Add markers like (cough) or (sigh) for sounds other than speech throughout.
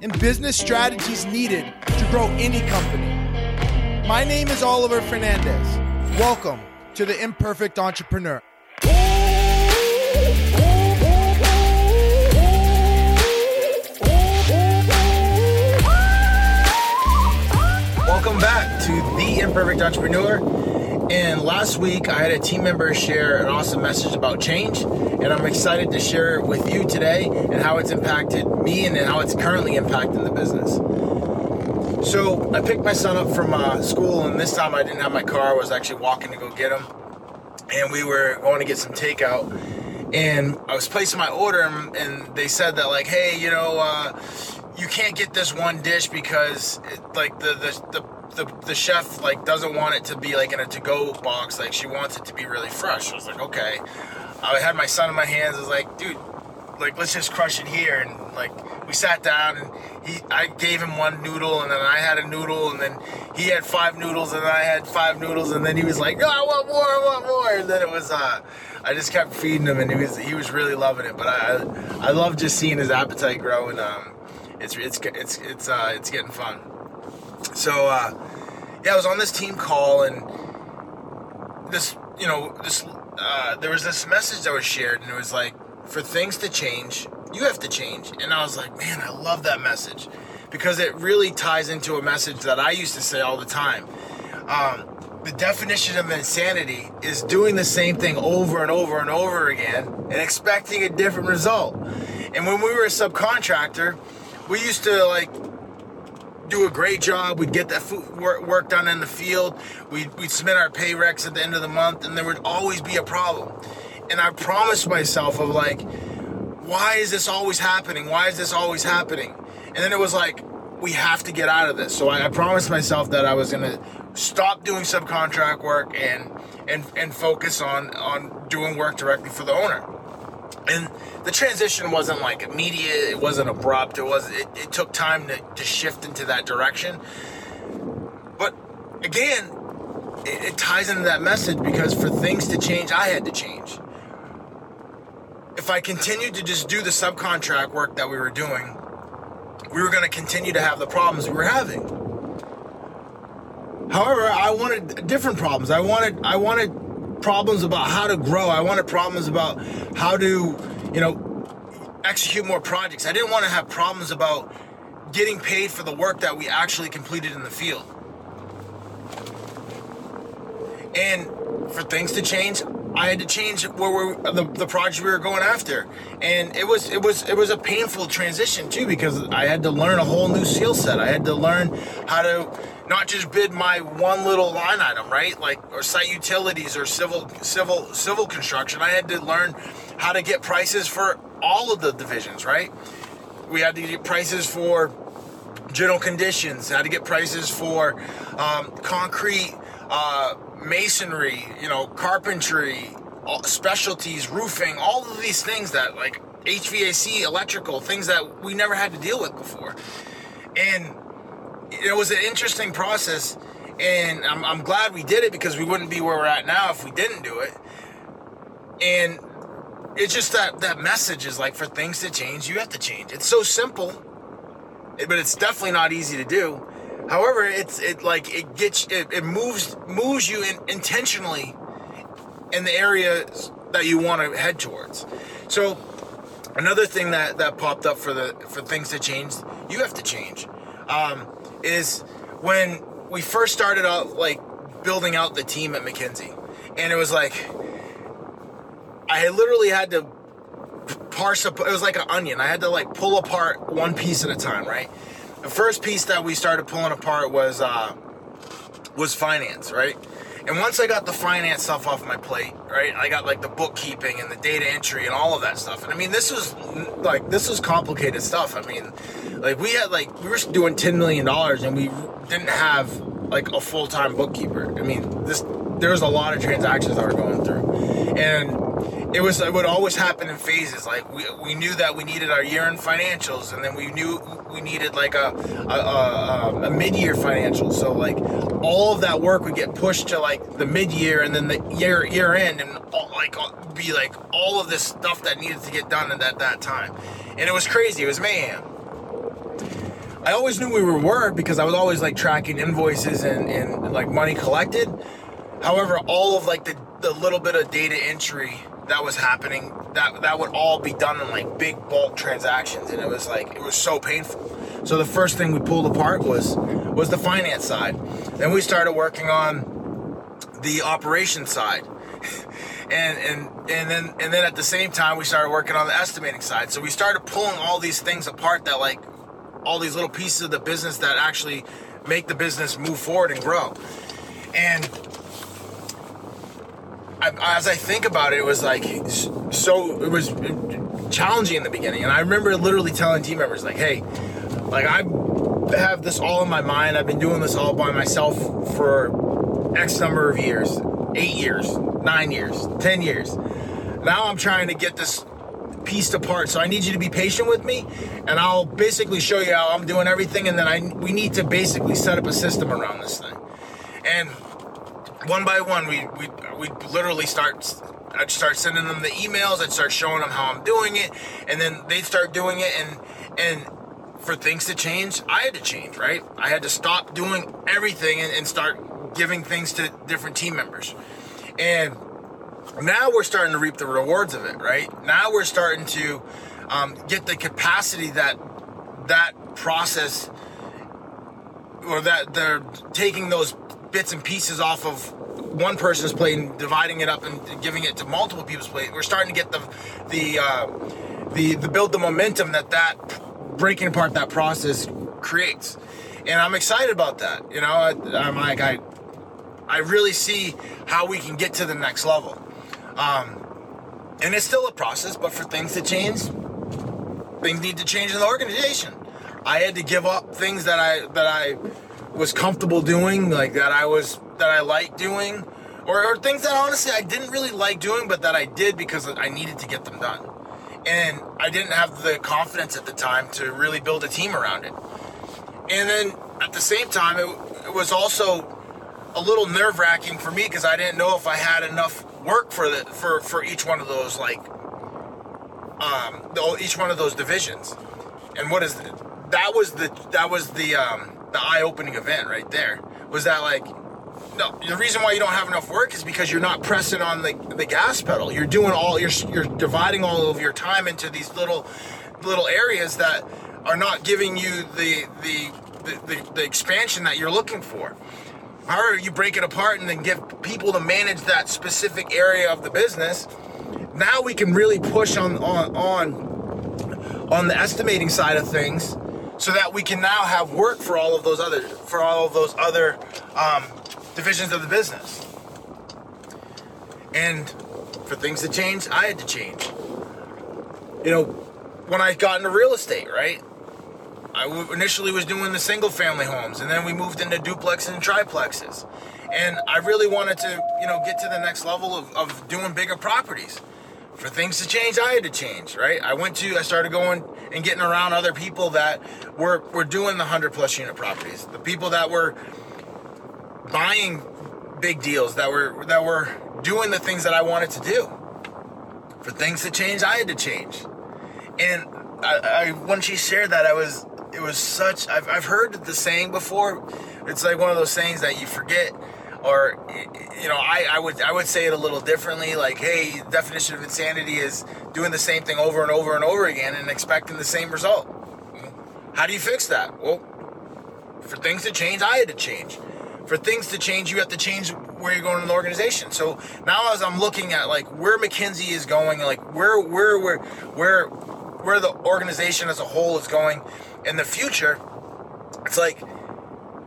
and business strategies needed to grow any company. My name is Oliver Fernandez. Welcome to the Imperfect Entrepreneur. Welcome back to The Imperfect Entrepreneur. And last week, I had a team member share an awesome message about change, and I'm excited to share it with you today and how it's impacted me and how it's currently impacting the business. So, I picked my son up from uh, school, and this time I didn't have my car. I was actually walking to go get him, and we were going to get some takeout. And I was placing my order, and they said that, like, hey, you know, uh, you can't get this one dish because, it, like, the, the, the the, the chef like doesn't want it to be like in a to-go box. Like she wants it to be really fresh. I was like okay. I had my son in my hands. I was like dude like let's just crush it here. And like we sat down and he i gave him one noodle and then i had a noodle and then he had five noodles and i had five noodles. And then he was like oh, i want more i want more. And then it was uh i just kept feeding him and he was he was really loving it. But i i love just seeing his appetite grow and um it's it's it's it's uh it's getting fun so uh, yeah, I was on this team call and this, you know, this uh, there was this message that was shared and it was like, for things to change, you have to change. And I was like, man, I love that message because it really ties into a message that I used to say all the time. Um, the definition of insanity is doing the same thing over and over and over again and expecting a different result. And when we were a subcontractor, we used to like do a great job. We'd get that work, work done in the field. We'd, we'd submit our pay recs at the end of the month, and there would always be a problem. And I promised myself of like, why is this always happening? Why is this always happening? And then it was like, we have to get out of this. So I, I promised myself that I was gonna stop doing subcontract work and and and focus on on doing work directly for the owner and the transition wasn't like immediate. It wasn't abrupt. It was it, it took time to, to shift into that direction. But again it, it ties into that message because for things to change i had to change. If i continued to just do the subcontract work that we were doing we were going to continue to have the problems we were having. However i wanted different problems. I wanted i wanted problems about how to grow. I wanted problems about how to, you know, execute more projects. I didn't want to have problems about getting paid for the work that we actually completed in the field. And for things to change, I had to change where we the, the project we were going after, and it was it was it was a painful transition too because I had to learn a whole new skill set. I had to learn how to not just bid my one little line item, right? Like or site utilities or civil civil civil construction. I had to learn how to get prices for all of the divisions, right? We had to get prices for general conditions, how to get prices for um, concrete. Uh, masonry, you know, carpentry, specialties, roofing, all of these things that like HVAC, electrical, things that we never had to deal with before. And it was an interesting process. And I'm, I'm glad we did it because we wouldn't be where we're at now if we didn't do it. And it's just that that message is like for things to change, you have to change. It's so simple, but it's definitely not easy to do. However, it's it like it gets it, it moves moves you in, intentionally in the areas that you want to head towards. So another thing that that popped up for the for things to change, you have to change. Um, is when we first started out like building out the team at McKinsey, and it was like I literally had to parse up. It was like an onion. I had to like pull apart one piece at a time, right? the first piece that we started pulling apart was uh, was finance, right? And once I got the finance stuff off my plate, right, I got like the bookkeeping and the data entry and all of that stuff. And I mean, this was like this was complicated stuff. I mean, Like we had like we were doing ten million dollars and we didn't have like a full time bookkeeper. I mean, this there was a lot of transactions that were going through, and it was it would always happen in phases. Like we, we knew that we needed our year end financials, and then we knew we needed like a a, a, a mid year financial. So like all of that work would get pushed to like the mid year, and then the year year end, and all, like be like all of this stuff that needed to get done at that that time, and it was crazy. It was mayhem. I always knew we were were because I was always like tracking invoices and, and like money collected. However, all of like the, the little bit of data entry that was happening, that that would all be done in like big bulk transactions, and it was like it was so painful. So the first thing we pulled apart was was the finance side. Then we started working on the operation side. (laughs) and and and then and then at the same time we started working on the estimating side. So we started pulling all these things apart that like all these little pieces of the business that actually make the business move forward and grow. And I, as I think about it, it was like so. It was challenging in the beginning, and I remember literally telling team members like, "Hey, like I have this all in my mind. I've been doing this all by myself for X number of years, eight years, nine years, ten years. Now I'm trying to get this pieced apart. So I need you to be patient with me, and I'll basically show you how I'm doing everything, and then I we need to basically set up a system around this thing, and." One by one, we we we literally start. I'd start sending them the emails. I'd start showing them how I'm doing it, and then they'd start doing it. And and for things to change, I had to change. Right? I had to stop doing everything and, and start giving things to different team members. And now we're starting to reap the rewards of it. Right? Now we're starting to um, get the capacity that that process or that they're taking those bits and pieces off of one person's plate and dividing it up and giving it to multiple people's plate. We're starting to get the the uh, the the build the momentum that that breaking apart that process creates, and I'm excited about that. You know, I, I'm like I I really see how we can get to the next level. Um, and it's still a process, but for things to change, things need to change in the organization. I had to give up things that I that I was comfortable doing, like that I was that I liked doing, or, or things that honestly I didn't really like doing, but that I did because I needed to get them done. And I didn't have the confidence at the time to really build a team around it. And then at the same time, it, it was also a little nerve wracking for me because I didn't know if I had enough work for the for for each one of those like um each one of those divisions. And what is it? That was the that was the um the eye opening event right there. Was that like no, the reason why you don't have enough work is because you're not pressing on the, the gas pedal. You're doing all you're you're dividing all of your time into these little little areas that are not giving you the the the, the, the expansion that you're looking for. However, you break it apart and then give people to manage that specific area of the business. Now we can really push on on on on the estimating side of things so that we can now have work for all of those other for all of those other um, divisions of the business. And for things to change, I had to change. You know, when I got into real estate, right? I initially was doing the single family homes, and then we moved into duplexes and triplexes. And I really wanted to, you know, get to the next level of, of doing bigger properties for things to change, I had to change, right? I went to, I started going and getting around other people that were, were doing the 100 plus unit properties. The people that were buying big deals, that were, that were doing the things that I wanted to do. For things to change, I had to change. And I, I when she shared that, I was, it was such, I've, I've heard the saying before. It's like one of those sayings that you forget or you know I, I would i would say it a little differently like hey definition of insanity is doing the same thing over and over and over again and expecting the same result. How do you fix that? Well for things to change i had to change. For things to change you have to change where you're going in the organization. So now as i'm looking at like where mckinsey is going like where where where where where the organization as a whole is going in the future it's like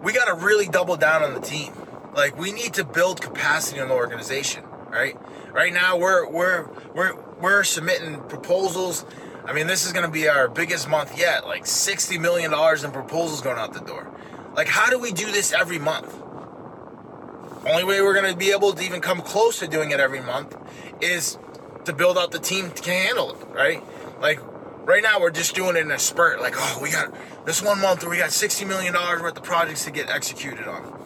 we got to really double down on the team like we need to build capacity in the organization, right? Right now we're we're we're we're submitting proposals I mean, this is going to be our biggest month yet. Like $60 million in proposals going out the door. Like, how do we do this every month? Only way we're going to be able to even come close to doing it every month is to build out the team to handle it, right? Like, right now we're just doing it in a spurt. Like, oh, we got this one month where we got $60 million worth of projects to get executed on.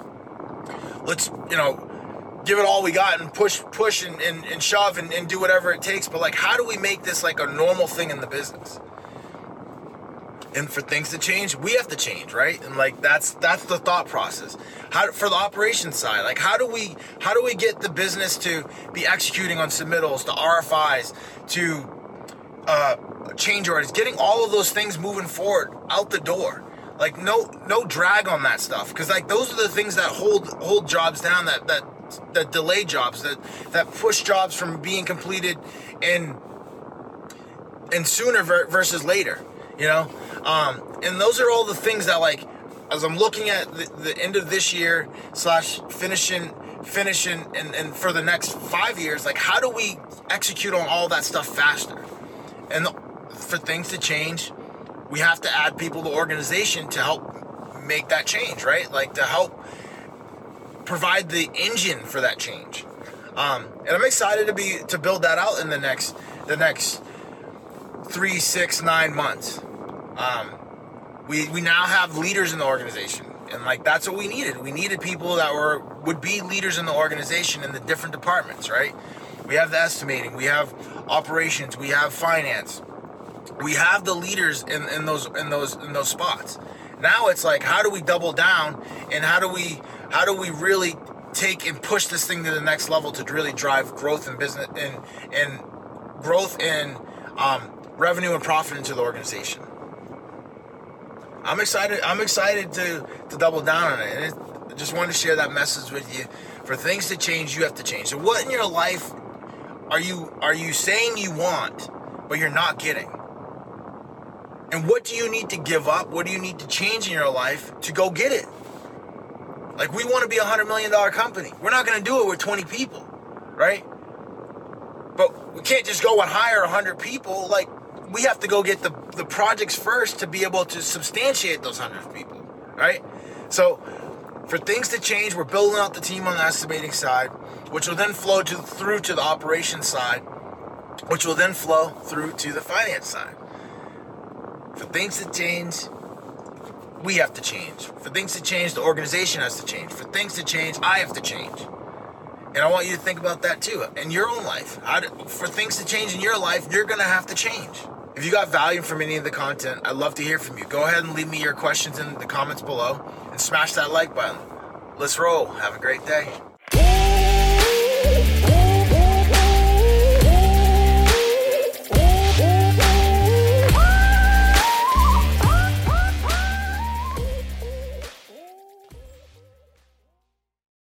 Let's, you know, give it all we got and push, push and, and, and shove and, and do whatever it takes. But like, how do we make this like a normal thing in the business? And for things to change, we have to change, right? And like that's that's the thought process. How for the operations side, like how do we how do we get the business to be executing on submittals, to RFIs, to uh, change orders, getting all of those things moving forward out the door. Like no no drag on that stuff. Because like those are the things that hold hold jobs down that that that delay jobs that that push jobs from being completed and and sooner versus later you know? Um, and those are all the things that like as i'm looking at the, the end of this year slash finishing finishing and, and for the next five years like how do we execute on all that stuff faster? And the, for things to change we have to add people to the organization to help make that change right like to help provide the engine for that change. Um, and I'm excited to be to build that out in the next the next three, six, nine months. Um, we we now have leaders in the organization, and like that's what we needed. We needed people that were would be leaders in the organization in the different departments, right? We have the estimating, we have operations, we have finance, we have the leaders in, in those in those in those spots. Now it's like, how do we double down, and how do we how do we really take and push this thing to the next level to really drive growth in business and and growth in um, revenue and profit into the organization. I'm excited. I'm excited to to double down on it, and it, I just wanted to share that message with you. For things to change, you have to change. So, what in your life are you are you saying you want, but you're not getting? And what do you need to give up? What do you need to change in your life to go get it? Like we want to be a hundred million dollar company. We're not going to do it with 20 people, right? But we can't just go and hire a hundred people. Like we have to go get the the projects first to be able to substantiate those hundred people, right? So for things to change, we're building out the team on the estimating side, which will then flow to through to the operations side, which will then flow through to the finance side. For things to change, we have to change. For things to change, the organization has to change. For things to change, I have to change. And I want you to think about that too in your own life. Do, for things to change in your life, you're going to have to change. If you got value from any of the content, I'd love to hear from you. Go ahead and leave me your questions in the comments below and smash that like button. Let's roll. Have a great day.